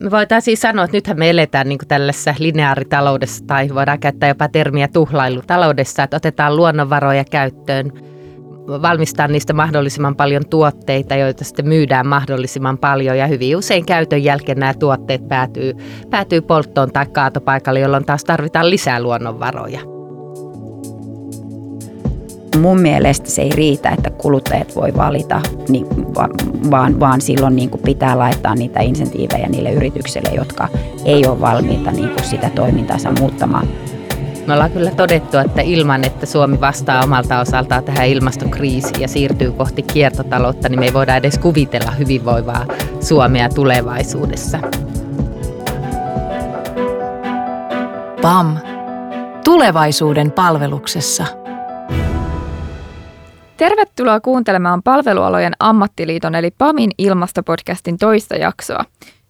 me voitaisiin sanoa, että nythän me eletään niin tällaisessa lineaaritaloudessa tai voidaan käyttää jopa termiä tuhlailutaloudessa, että otetaan luonnonvaroja käyttöön, valmistaa niistä mahdollisimman paljon tuotteita, joita sitten myydään mahdollisimman paljon ja hyvin usein käytön jälkeen nämä tuotteet päätyy, päätyy polttoon tai kaatopaikalle, jolloin taas tarvitaan lisää luonnonvaroja. Mun mielestä se ei riitä, että kuluttajat voi valita, niin, vaan, vaan silloin niin kuin pitää laittaa niitä insentiivejä niille yrityksille, jotka ei ole valmiita niin kuin sitä toimintaansa muuttamaan. Me ollaan kyllä todettu, että ilman, että Suomi vastaa omalta osaltaan tähän ilmastokriisiin ja siirtyy kohti kiertotaloutta, niin me ei voida edes kuvitella hyvinvoivaa Suomea tulevaisuudessa. PAM. Tulevaisuuden palveluksessa. Tervetuloa kuuntelemaan Palvelualojen ammattiliiton eli PAMin ilmastopodcastin toista jaksoa.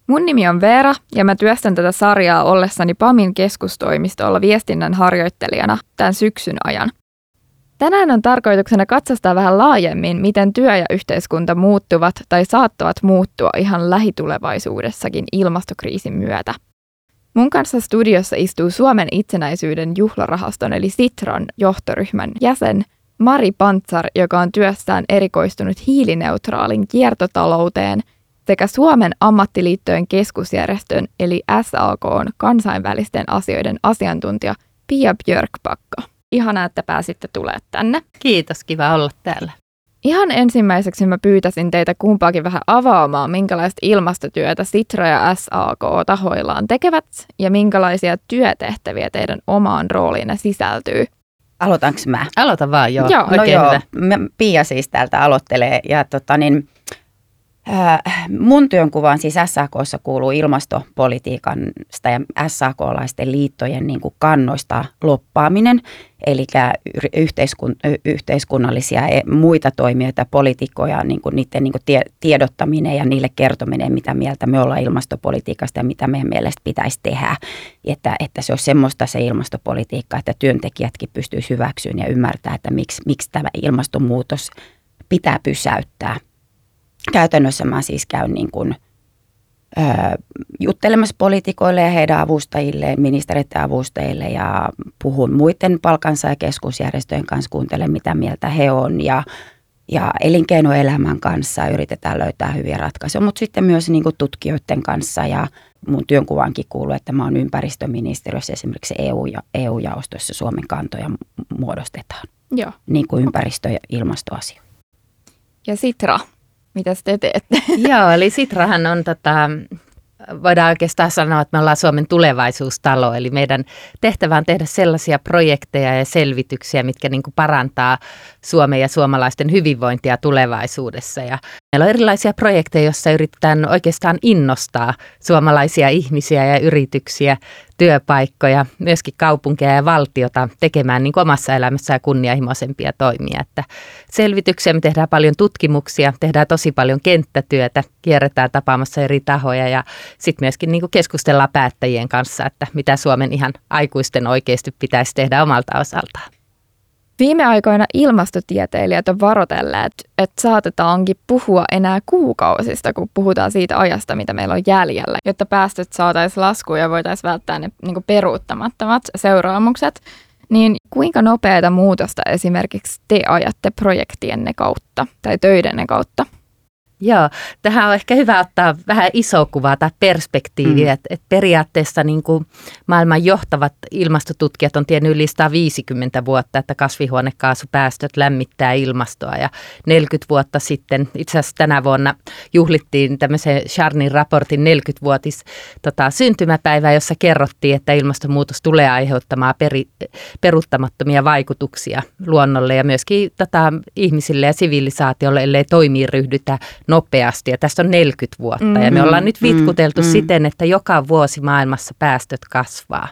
Mun nimi on Veera ja mä työstän tätä sarjaa ollessani PAMin keskustoimistolla viestinnän harjoittelijana tämän syksyn ajan. Tänään on tarkoituksena katsastaa vähän laajemmin, miten työ ja yhteiskunta muuttuvat tai saattavat muuttua ihan lähitulevaisuudessakin ilmastokriisin myötä. Mun kanssa studiossa istuu Suomen itsenäisyyden juhlarahaston eli Sitran johtoryhmän jäsen Mari Pantsar, joka on työssään erikoistunut hiilineutraalin kiertotalouteen – sekä Suomen ammattiliittojen keskusjärjestön eli SAKn kansainvälisten asioiden asiantuntija Pia Björkpakka. Ihanaa, että pääsitte tulemaan tänne. Kiitos, kiva olla täällä. Ihan ensimmäiseksi mä pyytäisin teitä kumpaakin vähän avaamaan, minkälaista ilmastotyötä Sitra ja SAK tahoillaan tekevät ja minkälaisia työtehtäviä teidän omaan rooliinne sisältyy. Aloitanko mä? Aloita vaan, joo. joo. No joo, Pia siis täältä aloittelee ja tota, niin, mun työnkuvaan siis SAKssa kuuluu ilmastopolitiikan ja SAK-laisten liittojen niin kuin kannoista loppaaminen, eli yhteiskun, yhteiskunnallisia e, muita toimijoita, poliitikkoja, niin kuin niiden niin kuin tie, tiedottaminen ja niille kertominen, mitä mieltä me ollaan ilmastopolitiikasta ja mitä meidän mielestä pitäisi tehdä. Että, että se on semmoista se ilmastopolitiikka, että työntekijätkin pystyisivät hyväksyyn ja ymmärtää, että miksi, miksi tämä ilmastonmuutos pitää pysäyttää – käytännössä mä siis käyn niin kuin, ö, juttelemassa poliitikoille ja heidän avustajilleen, ministeriöiden avustajille ja puhun muiden palkansa ja keskusjärjestöjen kanssa, kuuntelen mitä mieltä he on ja, ja elinkeinoelämän kanssa yritetään löytää hyviä ratkaisuja, mutta sitten myös niin kuin tutkijoiden kanssa ja mun työnkuvaankin kuuluu, että mä oon ympäristöministeriössä esimerkiksi EU- ja EU-jaostossa Suomen kantoja muodostetaan. Joo. Niin kuin ympäristö- ja ilmastoasia. Ja Sitra, mitä te teette? Joo, eli Sitrahan on tota, voidaan oikeastaan sanoa, että me ollaan Suomen tulevaisuustalo, eli meidän tehtävä on tehdä sellaisia projekteja ja selvityksiä, mitkä niin kuin parantaa Suomen ja suomalaisten hyvinvointia tulevaisuudessa. Ja meillä on erilaisia projekteja, joissa yritetään oikeastaan innostaa suomalaisia ihmisiä ja yrityksiä työpaikkoja, myöskin kaupunkeja ja valtiota tekemään niin omassa elämässään kunnianhimoisempia toimia. Että selvityksiä, me tehdään paljon tutkimuksia, tehdään tosi paljon kenttätyötä, kierretään tapaamassa eri tahoja ja sitten myöskin niin keskustellaan päättäjien kanssa, että mitä Suomen ihan aikuisten oikeasti pitäisi tehdä omalta osaltaan. Viime aikoina ilmastotieteilijät on varoitelleet, että saatetaankin puhua enää kuukausista, kun puhutaan siitä ajasta, mitä meillä on jäljellä, jotta päästöt saataisiin laskuun ja voitaisiin välttää ne niin peruuttamattomat seuraamukset. Niin kuinka nopeata muutosta esimerkiksi te ajatte projektienne kautta tai töidenne kautta? Joo, tähän on ehkä hyvä ottaa vähän iso kuva tai perspektiiviä, mm. että et periaatteessa niin kuin maailman johtavat ilmastotutkijat on tiennyt yli 150 vuotta, että kasvihuonekaasupäästöt lämmittää ilmastoa ja 40 vuotta sitten, itse asiassa tänä vuonna juhlittiin tämmöisen Charnin raportin 40-vuotis tota, syntymäpäivää, jossa kerrottiin, että ilmastonmuutos tulee aiheuttamaan peri, peruuttamattomia vaikutuksia luonnolle ja myöskin tota, ihmisille ja sivilisaatiolle, ellei toimii ryhdytä nopeasti ja tästä on 40 vuotta mm, ja me mm, ollaan nyt vitkuteltu mm, siten, että joka vuosi maailmassa päästöt kasvaa.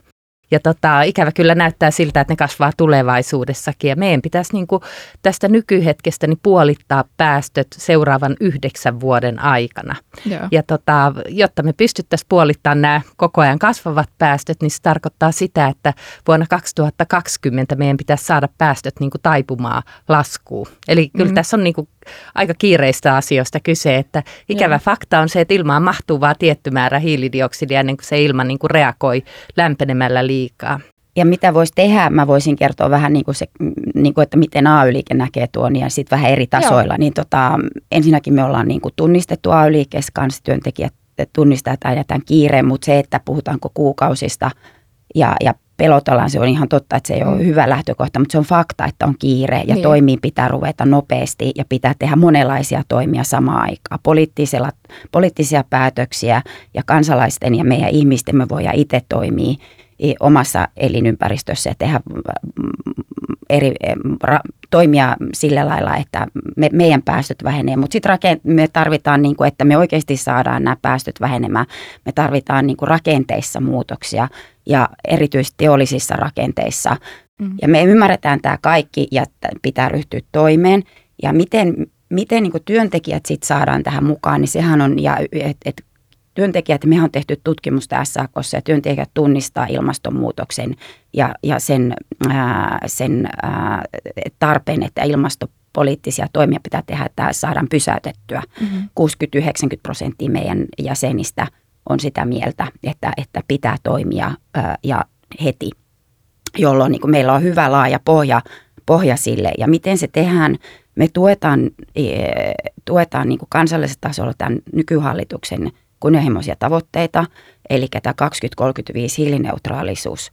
Ja tota, ikävä kyllä näyttää siltä, että ne kasvaa tulevaisuudessakin ja meidän pitäisi niin kuin tästä nykyhetkestä niin puolittaa päästöt seuraavan yhdeksän vuoden aikana. Joo. Ja tota, jotta me pystyttäisiin puolittamaan nämä koko ajan kasvavat päästöt, niin se tarkoittaa sitä, että vuonna 2020 meidän pitäisi saada päästöt niin kuin taipumaan laskuun. Eli kyllä mm. tässä on niin kuin aika kiireistä asioista kyse, että ikävä Joo. fakta on se, että ilmaan mahtuu vain tietty määrä hiilidioksidia ennen kuin se ilma niin kuin reagoi lämpenemällä liikaa. Ja mitä voisi tehdä, mä voisin kertoa vähän niin kuin se, niin kuin, että miten AY-liike näkee tuon ja sitten vähän eri tasoilla. Joo. Niin tota, ensinnäkin me ollaan niin kuin tunnistettu AY-liikkeessä kanssa työntekijät tunnistaa tämän, tämän kiireen, mutta se, että puhutaanko kuukausista ja, ja pelotellaan, se on ihan totta, että se ei ole mm. hyvä lähtökohta, mutta se on fakta, että on kiire ja niin. toimiin pitää ruveta nopeasti ja pitää tehdä monenlaisia toimia samaan aikaan. Poliittisella, poliittisia päätöksiä ja kansalaisten ja meidän ihmisten me voidaan itse toimia omassa elinympäristössä ja tehdä mm, eri, ra, toimia sillä lailla, että me, meidän päästöt vähenee. Mutta sitten me tarvitaan, niin kuin, että me oikeasti saadaan nämä päästöt vähenemään. Me tarvitaan niin kuin rakenteissa muutoksia ja erityisesti teollisissa rakenteissa. Mm. Ja me ymmärretään tämä kaikki ja pitää ryhtyä toimeen. Ja miten, miten niin työntekijät sitten saadaan tähän mukaan, niin sehän on, ja et, et työntekijät, me on tehty tutkimusta SAKssa ja työntekijät tunnistaa ilmastonmuutoksen ja, ja sen, ää, sen ää, tarpeen, että ilmastopoliittisia toimia pitää tehdä, että saadaan pysäytettyä. Mm-hmm. 60-90 prosenttia meidän jäsenistä on sitä mieltä, että, että pitää toimia ää, ja heti, jolloin niin kuin meillä on hyvä laaja pohja, pohja sille. Ja miten se tehdään, me tuetaan, e, tuetaan niin kuin kansallisella tasolla tämän nykyhallituksen kunnianhimoisia tavoitteita, eli tämä 2035 hiilineutraalisuus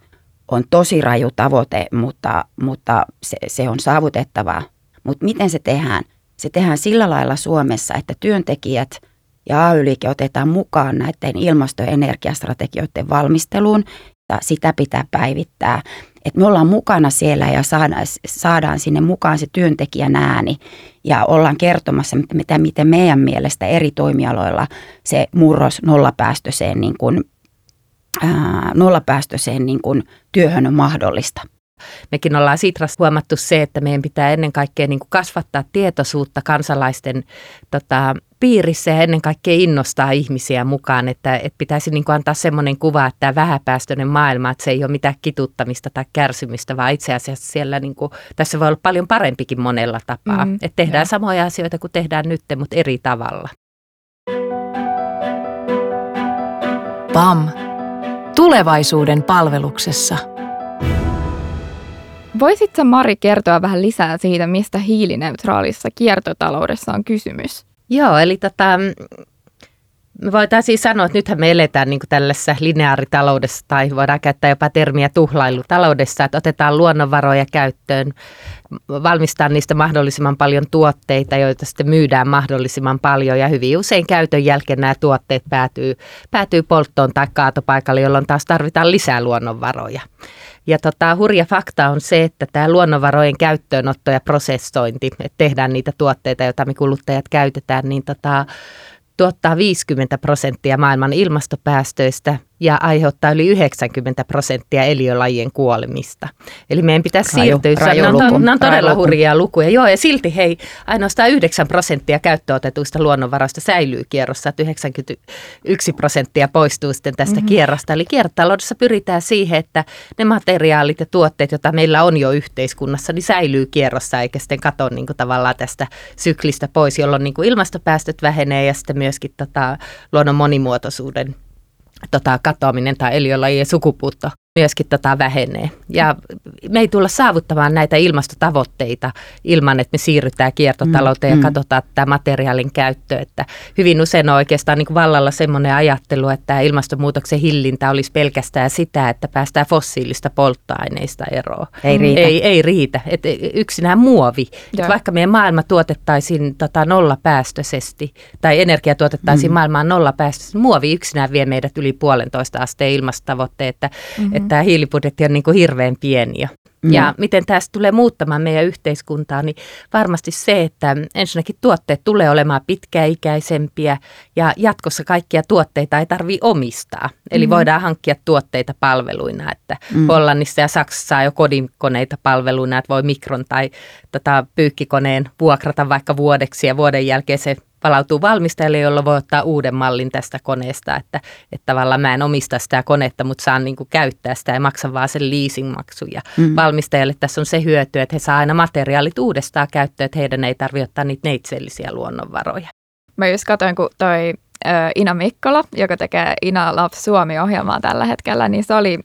on tosi raju tavoite, mutta, mutta se, se on saavutettavaa. Mutta miten se tehdään? Se tehdään sillä lailla Suomessa, että työntekijät ja AY-liike otetaan mukaan näiden ilmasto- ja energiastrategioiden valmisteluun ja sitä pitää päivittää. Että me ollaan mukana siellä ja saadaan, saadaan sinne mukaan se työntekijän ääni ja ollaan kertomassa, mitä, miten meidän mielestä eri toimialoilla se murros nollapäästöiseen, niin kuin, ää, nollapäästöiseen niin kuin työhön on mahdollista mekin ollaan Sitrassa huomattu se, että meidän pitää ennen kaikkea niin kuin kasvattaa tietoisuutta kansalaisten tota, piirissä ja ennen kaikkea innostaa ihmisiä mukaan, että, että pitäisi niin kuin antaa semmoinen kuva, että tämä vähäpäästöinen maailma, että se ei ole mitään kituttamista tai kärsimystä, vaan itse asiassa siellä niin kuin, tässä voi olla paljon parempikin monella tapaa. Mm, että tehdään ja. samoja asioita kuin tehdään nyt, mutta eri tavalla. PAM. Tulevaisuuden palveluksessa. Voisitko Mari kertoa vähän lisää siitä, mistä hiilineutraalissa kiertotaloudessa on kysymys? Joo, eli tota, me voitaisiin sanoa, että nythän me eletään niin tällaisessa lineaaritaloudessa tai voidaan käyttää jopa termiä tuhlailutaloudessa, että otetaan luonnonvaroja käyttöön, valmistaa niistä mahdollisimman paljon tuotteita, joita sitten myydään mahdollisimman paljon ja hyvin usein käytön jälkeen nämä tuotteet päätyy, päätyy polttoon tai kaatopaikalle, jolloin taas tarvitaan lisää luonnonvaroja. Ja tota, hurja fakta on se, että tämä luonnonvarojen käyttöönotto ja prosessointi, että tehdään niitä tuotteita, joita me kuluttajat käytetään, niin tota, tuottaa 50 prosenttia maailman ilmastopäästöistä ja aiheuttaa yli 90 prosenttia eliölajien kuolemista. Eli meidän pitäisi raju, siirtyä. Raju nämä, on, nämä on todella raju hurjia lukuja. Joo, ja silti hei, ainoastaan 9 prosenttia käyttöotetuista luonnonvaroista säilyy kierrossa, että 91 prosenttia poistuu sitten tästä mm-hmm. kierrosta. Eli kiertotaloudessa pyritään siihen, että ne materiaalit ja tuotteet, joita meillä on jo yhteiskunnassa, niin säilyy kierrossa, eikä sitten kato niin kuin tavallaan tästä syklistä pois, jolloin niin kuin ilmastopäästöt vähenee ja sitten myöskin tota, luonnon monimuotoisuuden tota, katoaminen tai eliölajien sukupuutto myöskin tota vähenee. Ja me ei tulla saavuttamaan näitä ilmastotavoitteita ilman, että me siirrytään kiertotalouteen mm, ja mm. katsotaan tämä materiaalin käyttö. Että hyvin usein on oikeastaan niin kuin vallalla semmoinen ajattelu, että ilmastonmuutoksen hillintä olisi pelkästään sitä, että päästään fossiilista polttoaineista eroon. Ei riitä. Ei, ei riitä. Et yksinään muovi. Et vaikka meidän maailma tuotettaisiin tota nollapäästöisesti tai energia tuotettaisiin mm. maailmaan nollapäästöisesti, muovi yksinään vie meidät yli puolentoista asteen ilmastotavoitteen. Että, mm-hmm. et tämä hiilibudjetti on niin kuin hirveän pieni jo. Mm. Ja miten tästä tulee muuttamaan meidän yhteiskuntaa, niin varmasti se, että ensinnäkin tuotteet tulee olemaan pitkäikäisempiä ja jatkossa kaikkia tuotteita ei tarvitse omistaa. Eli mm. voidaan hankkia tuotteita palveluina, että mm. Hollannissa ja Saksassa on jo kodinkoneita palveluina, että voi mikron tai tota, pyykkikoneen vuokrata vaikka vuodeksi ja vuoden jälkeen se palautuu valmistajalle, jolla voi ottaa uuden mallin tästä koneesta, että, että tavallaan mä en omista sitä konetta, mutta saan niin kuin käyttää sitä ja maksan vaan sen leasingmaksun. Ja mm. valmistajalle tässä on se hyöty, että he saa aina materiaalit uudestaan käyttöön, että heidän ei tarvitse ottaa niitä neitsellisiä luonnonvaroja. Mä just katsoin, kun toi Ina Mikkola, joka tekee Ina Love Suomi-ohjelmaa tällä hetkellä, niin se oli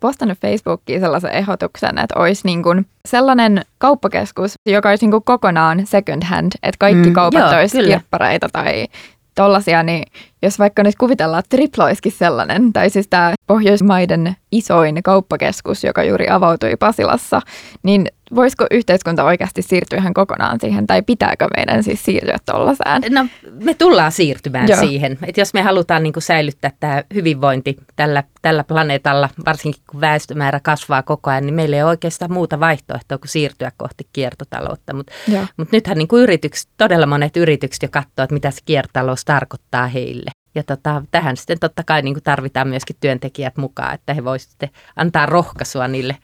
postannut Facebookiin sellaisen ehdotuksen, että olisi niin kuin sellainen kauppakeskus, joka olisi niin kuin kokonaan second hand, että kaikki mm, kaupat joo, olisi kirppareita tai tollasia, niin jos vaikka nyt kuvitellaan, että Triplo olisikin sellainen, tai siis tämä Pohjoismaiden isoin kauppakeskus, joka juuri avautui Pasilassa, niin voisiko yhteiskunta oikeasti siirtyä ihan kokonaan siihen, tai pitääkö meidän siis siirtyä tuollaiseen? No me tullaan siirtymään Joo. siihen, että jos me halutaan niin kuin säilyttää tämä hyvinvointi tällä, tällä planeetalla, varsinkin kun väestömäärä kasvaa koko ajan, niin meillä ei ole oikeastaan muuta vaihtoehtoa kuin siirtyä kohti kiertotaloutta. Mutta mut nythän niin kuin yritykset, todella monet yritykset jo katsoo, että mitä se kiertotalous tarkoittaa heille. Ja tota, tähän sitten totta kai niin tarvitaan myöskin työntekijät mukaan, että he voisivat sitten antaa rohkaisua niille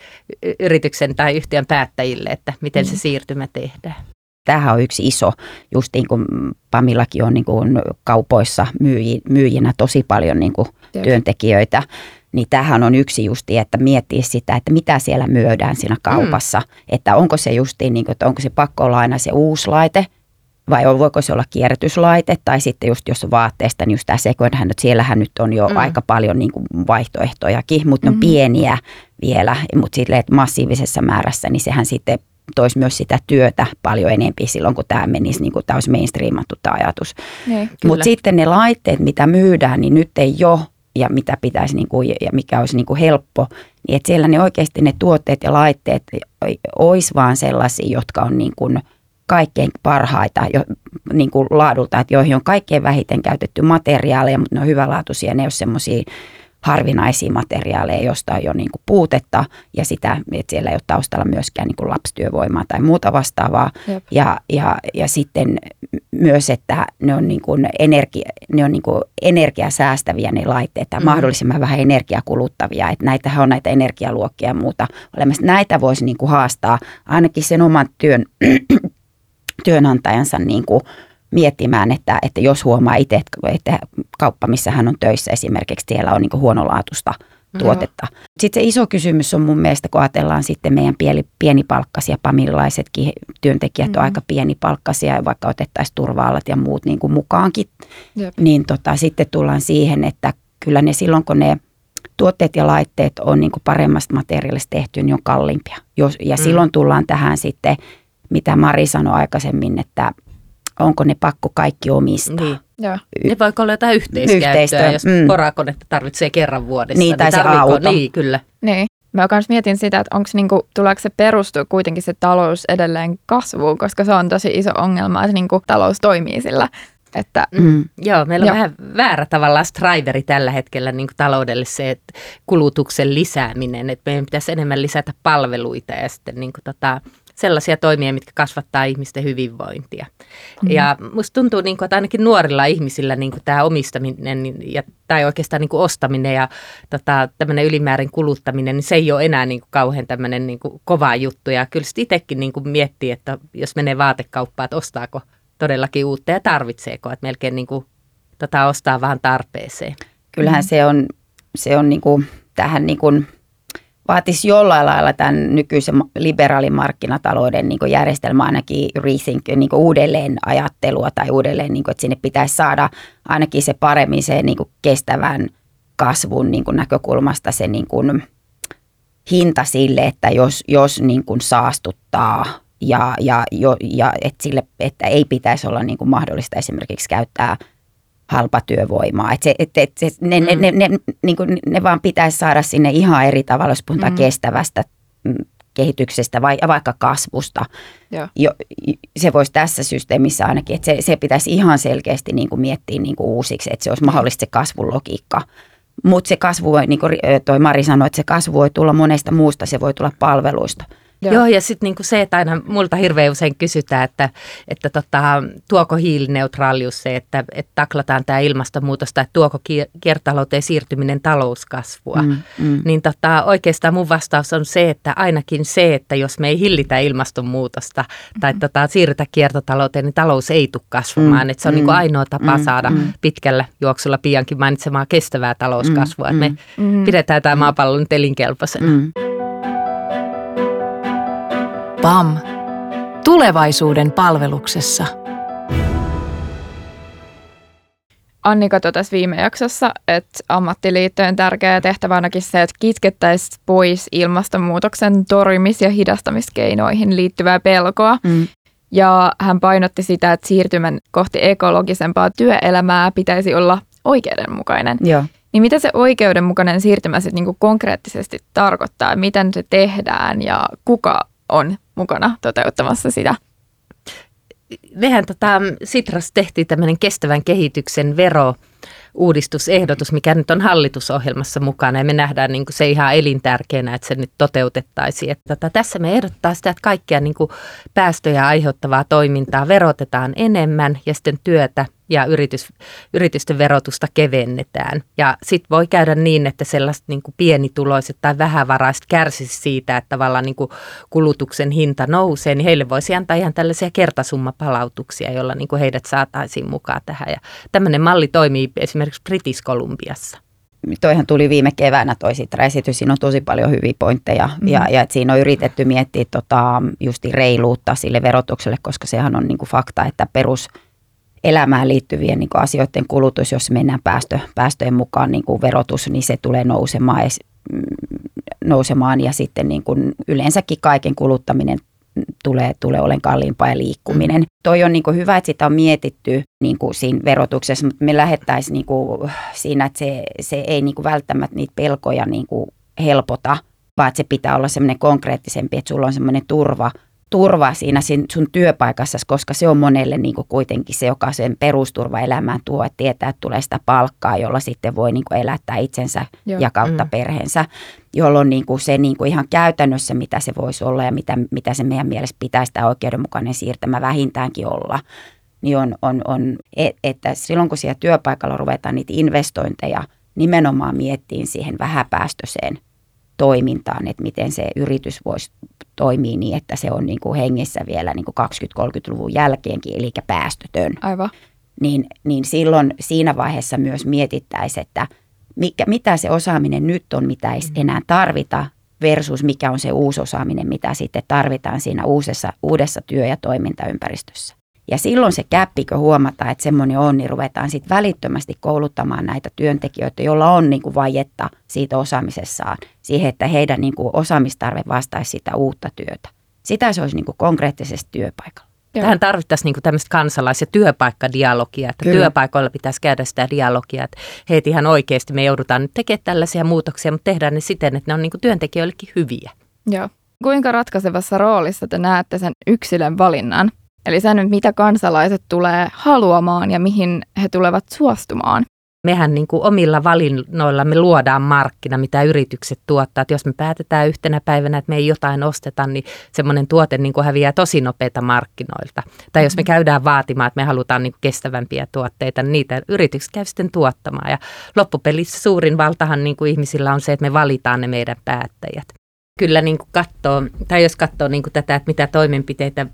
yrityksen tai yhtiön päättäjille, että miten mm. se siirtymä tehdään. Tämähän on yksi iso, just niin kuin Pamillakin on niin kuin kaupoissa myyjinä tosi paljon niin kuin työntekijöitä, niin tämähän on yksi justi, että miettii sitä, että mitä siellä myydään siinä kaupassa. Mm. Että onko se justiin, niin kuin, että onko se pakko olla aina se uusi laite, vai voiko se olla kierrätyslaite tai sitten just jos vaatteesta, niin just tämä second hand, että siellähän nyt on jo mm. aika paljon niin kuin vaihtoehtojakin, mutta ne on mm. pieniä vielä, mutta silleen, että massiivisessa määrässä, niin sehän sitten toisi myös sitä työtä paljon enempi silloin, kun tämä menisi, niin kuin tämä olisi mainstreamattu tämä ajatus. Mutta sitten ne laitteet, mitä myydään, niin nyt ei ole ja mitä pitäisi niin kuin, ja mikä olisi niin kuin helppo, niin että siellä ne oikeasti ne tuotteet ja laitteet olisi vaan sellaisia, jotka on niin kuin – kaikkein parhaita jo, niin kuin laadulta, että joihin on kaikkein vähiten käytetty materiaaleja, mutta ne on hyvälaatuisia, ne on semmoisia harvinaisia materiaaleja, josta on jo niin kuin puutetta ja sitä, että siellä ei ole taustalla myöskään niin kuin lapsityövoimaa tai muuta vastaavaa. Ja, ja, ja sitten myös, että ne on, niin kuin energia, ne on niin kuin energiasäästäviä ne laitteet tai mm. mahdollisimman vähän energiakuluttavia. Että näitähän on näitä energialuokkia ja muuta olemassa. Näitä voisi niin kuin haastaa ainakin sen oman työn työnantajansa niin kuin miettimään, että, että jos huomaa itse, että kauppa, missä hän on töissä esimerkiksi, siellä on niin kuin huonolaatuista tuotetta. Joo. Sitten se iso kysymys on mun mielestä, kun ajatellaan sitten meidän pieni, pienipalkkaisia, pamilaisetkin työntekijät mm-hmm. on aika pienipalkkaisia, vaikka otettaisiin turvaalat ja muut niin kuin mukaankin, Jep. niin tota, sitten tullaan siihen, että kyllä ne silloin, kun ne tuotteet ja laitteet on niin kuin paremmasta materiaalista tehty, niin on kalliimpia. Jos, ja mm. silloin tullaan tähän sitten mitä Mari sanoi aikaisemmin, että onko ne pakko kaikki omistaa. Niin. Ja. Ne voi olla jotain yhteiskäyttöä, Yhteistyö. jos mm. porakonetta tarvitsee kerran vuodessa. Niin, tai niin se auto. Niin, kyllä. Niin. Mä myös mietin sitä, että onko niinku, tuleeko se perustua kuitenkin se talous edelleen kasvuun, koska se on tosi iso ongelma, että niinku, talous toimii sillä. Että, mm. mm. Joo, meillä on jo. vähän väärä tavallaan striveri tällä hetkellä niin kuin taloudelle se, että kulutuksen lisääminen, että meidän pitäisi enemmän lisätä palveluita ja sitten niin kuin, tota, sellaisia toimia, mitkä kasvattaa ihmisten hyvinvointia. Mm-hmm. Ja musta tuntuu, niin kuin, että ainakin nuorilla ihmisillä niin kuin tämä omistaminen ja, tai oikeastaan niin kuin ostaminen ja tota, tämmöinen ylimäärin kuluttaminen, niin se ei ole enää niin kuin kauhean tämmöinen niin kuin kova juttu. Ja kyllä sitten itsekin niin kuin miettii, että jos menee vaatekauppaan, että ostaako todellakin uutta ja tarvitseeko, että melkein niin kuin, tota, ostaa vaan tarpeeseen. Kyllähän mm-hmm. se on, se on niin kuin, tähän niin kuin vaatisi jollain lailla tämän nykyisen liberaalin markkinatalouden niin järjestelmä ainakin rethink, niin uudelleen ajattelua tai uudelleen, niin kuin, että sinne pitäisi saada ainakin se paremmin se niin kestävän kasvun niin näkökulmasta se niin kuin hinta sille, että jos, jos niin kuin saastuttaa ja, ja, jo, ja että, sille, että ei pitäisi olla niin kuin mahdollista esimerkiksi käyttää – halpatyövoimaa. Et se, et, et, se, ne, mm. ne, ne, ne, niin kuin, ne vaan pitäisi saada sinne ihan eri tavalla, jos puhutaan mm. kestävästä mm, kehityksestä vai vaikka kasvusta. Jo, se voisi tässä systeemissä ainakin, että se, se pitäisi ihan selkeästi niin kuin miettiä niin kuin uusiksi, että se olisi mahdollista se kasvun logiikka. Mutta se kasvu voi, niin kuin toi Mari sanoi, että se kasvu voi tulla monesta muusta, se voi tulla palveluista. Joo, Joo ja sitten niinku se, että aina multa hirveän usein kysytään, että, että tota, tuoko hiilineutraalius se, että, että taklataan tämä ilmastonmuutosta, että tuoko kiertotalouteen siirtyminen talouskasvua. Mm, mm. Niin tota, oikeastaan mun vastaus on se, että ainakin se, että jos me ei hillitä ilmastonmuutosta tai mm. tota, siirrytä kiertotalouteen, niin talous ei tule kasvamaan. Mm, että se on mm, niinku ainoa tapa mm, saada mm. pitkällä juoksulla piankin mainitsemaan kestävää talouskasvua, mm, että me mm, pidetään tämä maapallo nyt elinkelpoisena. Mm. PAM. Tulevaisuuden palveluksessa. Annika totesi viime jaksossa, että ammattiliittojen tärkeä tehtävä ainakin se, että kitkettäisiin pois ilmastonmuutoksen torjumis- ja hidastamiskeinoihin liittyvää pelkoa. Mm. Ja hän painotti sitä, että siirtymän kohti ekologisempaa työelämää pitäisi olla oikeudenmukainen. Joo. Niin mitä se oikeudenmukainen siirtymä sitten niinku konkreettisesti tarkoittaa? Miten se tehdään ja kuka on mukana toteuttamassa sitä? Mehän tota, Sitras tehtiin tämmöinen kestävän kehityksen vero uudistusehdotus, mikä nyt on hallitusohjelmassa mukana ja me nähdään niin kuin se ihan elintärkeänä, että se nyt toteutettaisiin. Että tota, tässä me ehdottaa sitä, että kaikkia niin kuin päästöjä aiheuttavaa toimintaa verotetaan enemmän ja sitten työtä ja yritys, yritysten verotusta kevennetään. Ja sitten voi käydä niin, että sellaiset niin kuin pienituloiset tai vähävaraiset kärsisivät siitä, että tavallaan niin kuin kulutuksen hinta nousee, niin heille voisi antaa ihan tällaisia kertasummapalautuksia, joilla niin kuin heidät saataisiin mukaan tähän. Ja tämmöinen malli toimii esimerkiksi British Columbiassa toihan tuli viime keväänä toi esitys, siinä on tosi paljon hyviä pointteja mm-hmm. ja, ja siinä on yritetty miettiä tota, justi reiluutta sille verotukselle, koska sehän on niinku fakta, että perus elämään liittyvien niin asioiden kulutus, jos mennään päästö, päästöjen mukaan niin kuin verotus, niin se tulee nousemaan, ja, mm, nousemaan ja sitten niin kuin yleensäkin kaiken kuluttaminen tulee, tulee olen kalliimpaa ja liikkuminen. Mm. Toi on niin kuin hyvä, että sitä on mietitty niin kuin siinä verotuksessa, mutta me lähettäisiin niin kuin siinä, että se, se ei niin kuin välttämättä niitä pelkoja niin kuin helpota, vaan että se pitää olla semmoinen konkreettisempi, että sulla on semmoinen turva – turva siinä sun työpaikassa, koska se on monelle niin kuin kuitenkin se, joka sen perusturva elämään tuo, että tietää, että tulee sitä palkkaa, jolla sitten voi niin kuin elättää itsensä Joo. ja kautta mm. perheensä, jolloin niin kuin se niin kuin ihan käytännössä, mitä se voisi olla ja mitä, mitä se meidän mielestä pitäisi tämä oikeudenmukainen siirtämä vähintäänkin olla, niin on, on, on että silloin kun siellä työpaikalla ruvetaan niitä investointeja nimenomaan miettiin siihen vähäpäästöiseen toimintaan, että miten se yritys voisi toimia niin, että se on niin kuin hengessä vielä niin kuin 20-30-luvun jälkeenkin, eli päästötön. Aivan. Niin, niin silloin siinä vaiheessa myös mietittäisiin, että mikä, mitä se osaaminen nyt on, mitä ei mm. enää tarvita, versus mikä on se uusi osaaminen, mitä sitten tarvitaan siinä uudessa, uudessa työ- ja toimintaympäristössä. Ja silloin se käppikö huomataan, että semmoinen on, niin ruvetaan sitten välittömästi kouluttamaan näitä työntekijöitä, joilla on niin kuin vajetta siitä osaamisessaan, siihen, että heidän niin kuin osaamistarve vastaisi sitä uutta työtä. Sitä se olisi niin kuin konkreettisesti työpaikalla. Joo. Tähän tarvittaisiin niin tämmöistä kansalais- ja työpaikkadialogia, että Kyllä. työpaikoilla pitäisi käydä sitä dialogia, että hei ihan oikeasti me joudutaan nyt tekemään tällaisia muutoksia, mutta tehdään ne siten, että ne on niin työntekijöillekin hyviä. Joo. Kuinka ratkaisevassa roolissa te näette sen yksilön valinnan Eli sen, mitä kansalaiset tulee haluamaan ja mihin he tulevat suostumaan. Mehän niin kuin omilla valinnoillamme luodaan markkina, mitä yritykset tuottaa. Että jos me päätetään yhtenä päivänä, että me ei jotain osteta, niin semmoinen tuote niin kuin häviää tosi nopeita markkinoilta. Tai jos me mm-hmm. käydään vaatimaan, että me halutaan niin kuin kestävämpiä tuotteita, niin niitä yritykset käy sitten tuottamaan. Ja loppupelissä suurin valtahan niin kuin ihmisillä on se, että me valitaan ne meidän päättäjät kyllä niin kuin katsoo, tai jos katsoo niin kuin tätä, että mitä toimenpiteitä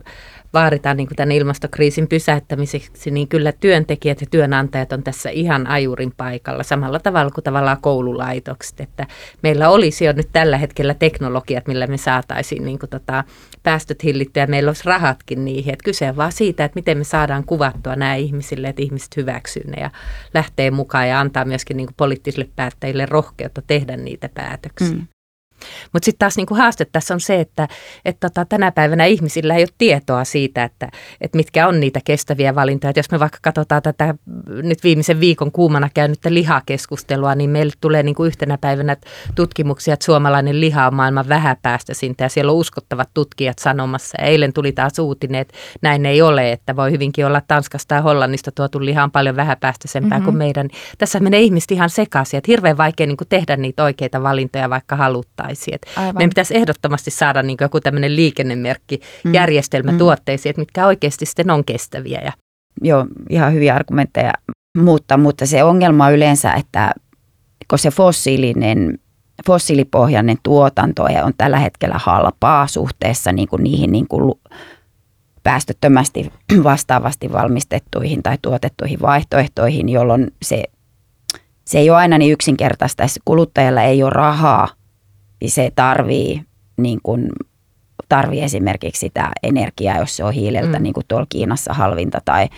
vaaditaan niin kuin tämän ilmastokriisin pysäyttämiseksi, niin kyllä työntekijät ja työnantajat on tässä ihan ajurin paikalla samalla tavalla kuin tavallaan koululaitokset. Että meillä olisi jo nyt tällä hetkellä teknologiat, millä me saataisiin niin kuin tota, päästöt hillittyä ja meillä olisi rahatkin niihin. Että kyse on vaan siitä, että miten me saadaan kuvattua nämä ihmisille, että ihmiset hyväksyy ne ja lähtee mukaan ja antaa myöskin niin kuin poliittisille päättäjille rohkeutta tehdä niitä päätöksiä. Mm. Mutta sitten taas niinku haaste tässä on se, että et tota, tänä päivänä ihmisillä ei ole tietoa siitä, että et mitkä on niitä kestäviä valintoja. Et jos me vaikka katsotaan tätä nyt viimeisen viikon kuumana käynyttä lihakeskustelua, niin meille tulee niinku yhtenä päivänä tutkimuksia, että suomalainen liha on maailman vähäpäästöisintä ja siellä on uskottavat tutkijat sanomassa. Ja eilen tuli taas uutinen, että näin ei ole, että voi hyvinkin olla Tanskasta ja Hollannista tuotu liha on paljon vähäpäästöisempää mm-hmm. kuin meidän. Tässä menee ihmiset ihan sekaisin, että hirveän vaikea niinku tehdä niitä oikeita valintoja, vaikka haluttaa Et Aivan. meidän pitäisi ehdottomasti saada niin joku tämmöinen liikennemerkki, Mm. järjestelmä Mm. tuotteisiin, että mitkä oikeasti sitten on kestäviä. Ja, Joo, ihan hyviä argumentteja, mutta, mutta se ongelma on yleensä, että kun se fossiilinen, fossiilipohjainen tuotanto on tällä hetkellä halpaa suhteessa niin kuin niihin niin kuin päästöttömästi vastaavasti valmistettuihin tai tuotettuihin vaihtoehtoihin, jolloin se, se ei ole aina niin yksinkertaista. Kuluttajalla ei ole rahaa, niin se tarvii, niin kuin, tarvii esimerkiksi sitä energiaa, jos se on hiileltä, Mm. niin kuin tuolla Kiinassa halvinta tai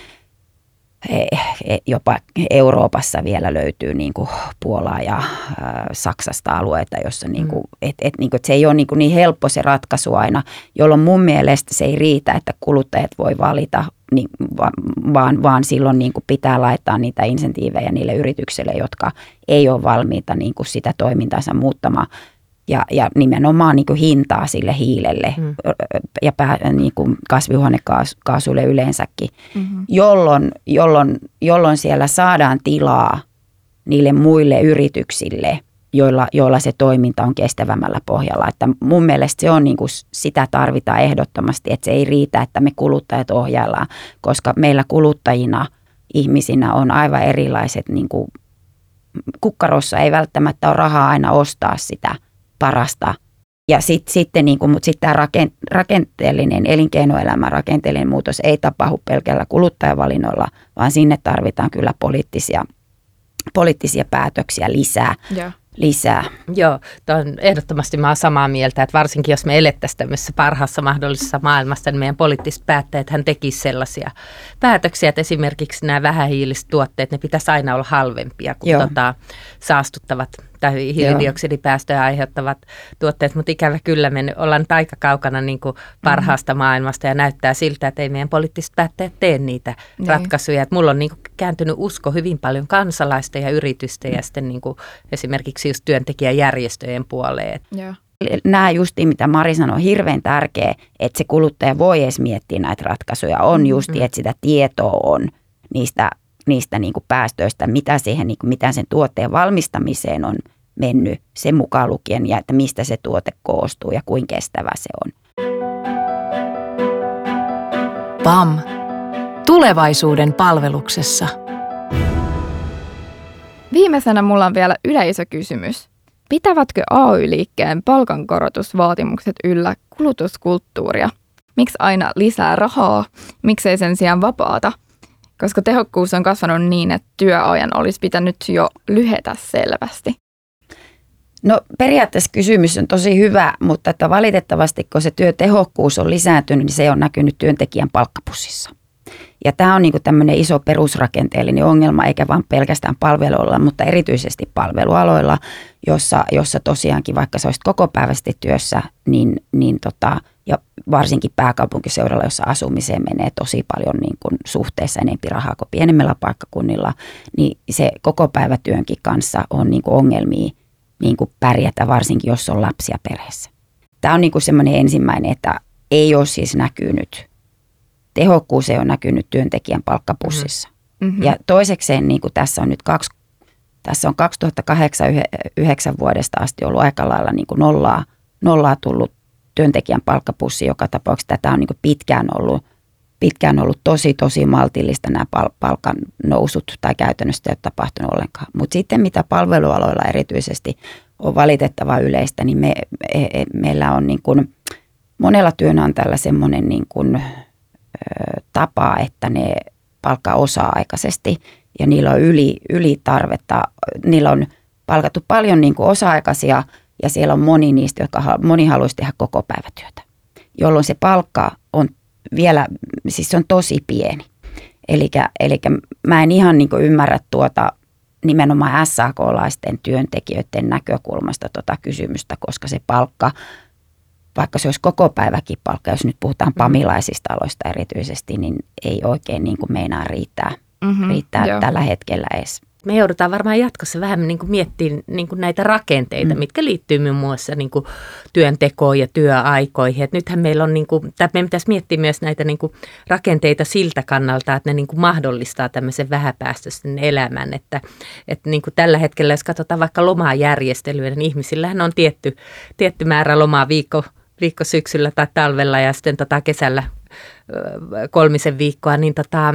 e- e- jopa Euroopassa vielä löytyy niin kuin Puolaa ja Saksasta alueita, jossa niin kuin, et, et, niin kuin, että se ei ole niin, kuin niin helppo se ratkaisu aina, jolloin mun mielestä se ei riitä, että kuluttajat voi valita, niin, va- vaan, vaan silloin niin kuin pitää laittaa niitä insentiivejä niille yrityksille, jotka ei ole valmiita niin kuin sitä toimintansa muuttamaan. Ja, ja nimenomaan niin kuin hintaa sille hiilelle Mm. ja pää, niin kuin kasvihuonekaasuille yleensäkin Mm-hmm. jolloin, jolloin, jolloin siellä saadaan tilaa niille muille yrityksille, joilla, joilla se toiminta on kestävämmällä pohjalla. Että mun mielestä se on niin kuin, sitä tarvitaan ehdottomasti, että se ei riitä, että me kuluttajat ohjaillaan, koska meillä kuluttajina, ihmisinä on aivan erilaiset, niin kuin, kukkarossa ei välttämättä ole rahaa aina ostaa sitä parasta ja sit, sitten, niin kuin, mutta sitten tämä rakenteellinen elinkeinoelämän rakenteellinen muutos ei tapahdu pelkällä kuluttajavalinnoilla, vaan sinne tarvitaan kyllä poliittisia, poliittisia päätöksiä lisää. Joo. lisää. Joo, on ehdottomasti mä oon samaa mieltä, että varsinkin jos me elettäisiin tämmöisessä parhaassa mahdollisessa maailmassa, niin meidän poliittiset päättäjät hän tekisivät sellaisia päätöksiä, että esimerkiksi nämä vähähiiliset tuotteet, ne pitäisi aina olla halvempia kuin Joo. tota, saastuttavat tai hiilidioksidipäästöjä aiheuttavat tuotteet, mutta ikävä kyllä me ollaan nyt aika kaukana niin kuin parhaasta mm. maailmasta ja näyttää siltä, että ei meidän poliittiset päättäjät tee niitä Niin. ratkaisuja. Että mulla on niin kuin kääntynyt usko hyvin paljon kansalaisten ja yritysten ja sitten niin kuin esimerkiksi just työntekijäjärjestöjen puoleen. Joo. Nämä justiin, mitä Mari sanoi, on hirveän tärkeä, että se kuluttaja voi edes miettiä näitä ratkaisuja. On justi, että sitä tietoa on niistä, niistä niin kuin päästöistä, mitä, siihen, niin kuin, mitä sen tuotteen valmistamiseen on mennyt, sen mukaan lukien, ja että mistä se tuote koostuu ja kuinka kestävä se on. PAM. Tulevaisuuden palveluksessa. Viimeisenä mulla on vielä yleisökysymys. Pitävätkö AY-liikkeen palkankorotusvaatimukset yllä kulutuskulttuuria? Miksi aina lisää rahaa? Miksei sen sijaan vapaata? Koska tehokkuus on kasvanut niin, että työajan olisi pitänyt jo lyhetä selvästi. No periaatteessa kysymys on tosi hyvä, mutta että valitettavasti kun se työtehokkuus on lisääntynyt, niin se on näkynyt työntekijän palkkapussissa. Ja tämä on niin tämmöinen iso perusrakenteellinen ongelma, eikä vain pelkästään palveluilla, mutta erityisesti palvelualoilla, jossa, jossa tosiaankin vaikka sä olisit koko päivästi työssä, niin, niin tota, ja varsinkin pääkaupunkiseudella, jossa asumiseen menee tosi paljon niin kuin suhteessa enempi rahaa kuin pienemmillä paikkakunnilla, niin se koko päivätyönkin kanssa on niin kuin ongelmia niin kuin pärjätä, varsinkin jos on lapsia perheessä. Tämä on niin kuin semmoinen ensimmäinen, että ei ole siis näkynyt, tehokkuus ei ole näkynyt työntekijän palkkapussissa. Mm-hmm. Ja toisekseen niin kuin tässä on nyt kaksi, tässä on 2008-2009 vuodesta asti ollut aika lailla niin kuin nollaa, nollaa tullut työntekijän palkkapussi joka tapauksessa. Tätä on niin kuin pitkään ollut pitkään ollut tosi, tosi maltillista nämä pal- palkan nousut tai käytännössä ei ole tapahtunut ollenkaan. Mutta sitten mitä palvelualoilla erityisesti on valitettava yleistä, niin me, me, meillä on niin kuin monella työnantajalla semmoinen niin kuin, ö, tapa, että ne palkkaa osa-aikaisesti ja niillä on yli, yli tarvetta. Niillä on palkattu paljon niin kuin osa-aikaisia ja siellä on moni niistä, jotka moni haluaisi tehdä koko päivätyötä, jolloin se palkka vielä, siis se on tosi pieni. Eli mä en ihan niin ymmärrä tuota nimenomaan SAK-laisten työntekijöiden näkökulmasta tuota kysymystä, koska se palkka, vaikka se olisi koko päiväkin palkka, jos nyt puhutaan pamilaisista aloista erityisesti, niin ei oikein niin kuin meinaa riittää, Mm-hmm. riittää tällä hetkellä edes. Me joudutaan varmaan jatkossa vähän niin kuin miettimään niin kuin näitä rakenteita, mm. mitkä liittyy muun muassa niin kuin työntekoon ja työaikoihin. Et nythän meillä on, niin kuin, tai meidän pitäisi miettiä myös näitä niin kuin rakenteita siltä kannalta, että ne niin kuin mahdollistaa tämmöisen vähäpäästöisen elämän. Että, että niin kuin tällä hetkellä, jos katsotaan vaikka lomajärjestelyä, niin ihmisillähän on tietty, tietty määrä lomaa viikko, viikko syksyllä tai talvella ja sitten tota kesällä kolmisen viikkoa, niin tota,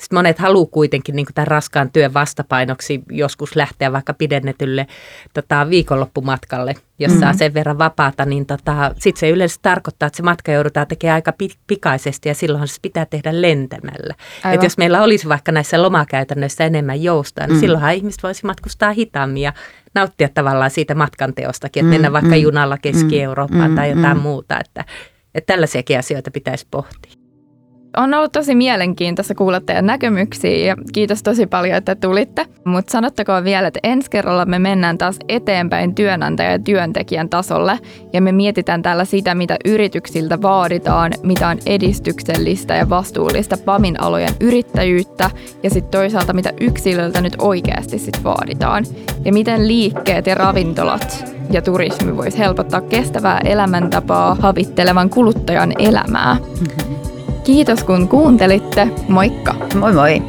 sit monet haluaa kuitenkin niin tämän raskaan työn vastapainoksi joskus lähteä vaikka pidennetylle tota, viikonloppumatkalle, jos mm-hmm. saa sen verran vapaata, niin tota, sitten se yleensä tarkoittaa, että se matka joudutaan tekemään aika pikaisesti ja silloin se pitää tehdä lentämällä. Et jos meillä olisi vaikka näissä lomakäytännöissä enemmän joustoa, niin mm. silloinhan ihmiset voisi matkustaa hitaammin ja nauttia tavallaan siitä matkanteostakin, että mm, mennä vaikka mm, junalla Keski-Eurooppaan mm, tai jotain mm. muuta, että, että tällaisiakin asioita pitäisi pohtia on ollut tosi mielenkiintoista kuulla teidän näkemyksiä ja kiitos tosi paljon, että tulitte. Mutta sanottakoon vielä, että ensi kerralla me mennään taas eteenpäin työnantaja- ja työntekijän tasolle ja me mietitään täällä sitä, mitä yrityksiltä vaaditaan, mitä on edistyksellistä ja vastuullista PAMin alojen yrittäjyyttä ja sitten toisaalta mitä yksilöltä nyt oikeasti sit vaaditaan ja miten liikkeet ja ravintolat ja turismi voisi helpottaa kestävää elämäntapaa havittelevan kuluttajan elämää. Mm-hmm. Kiitos kun kuuntelitte. Moikka! Moi moi!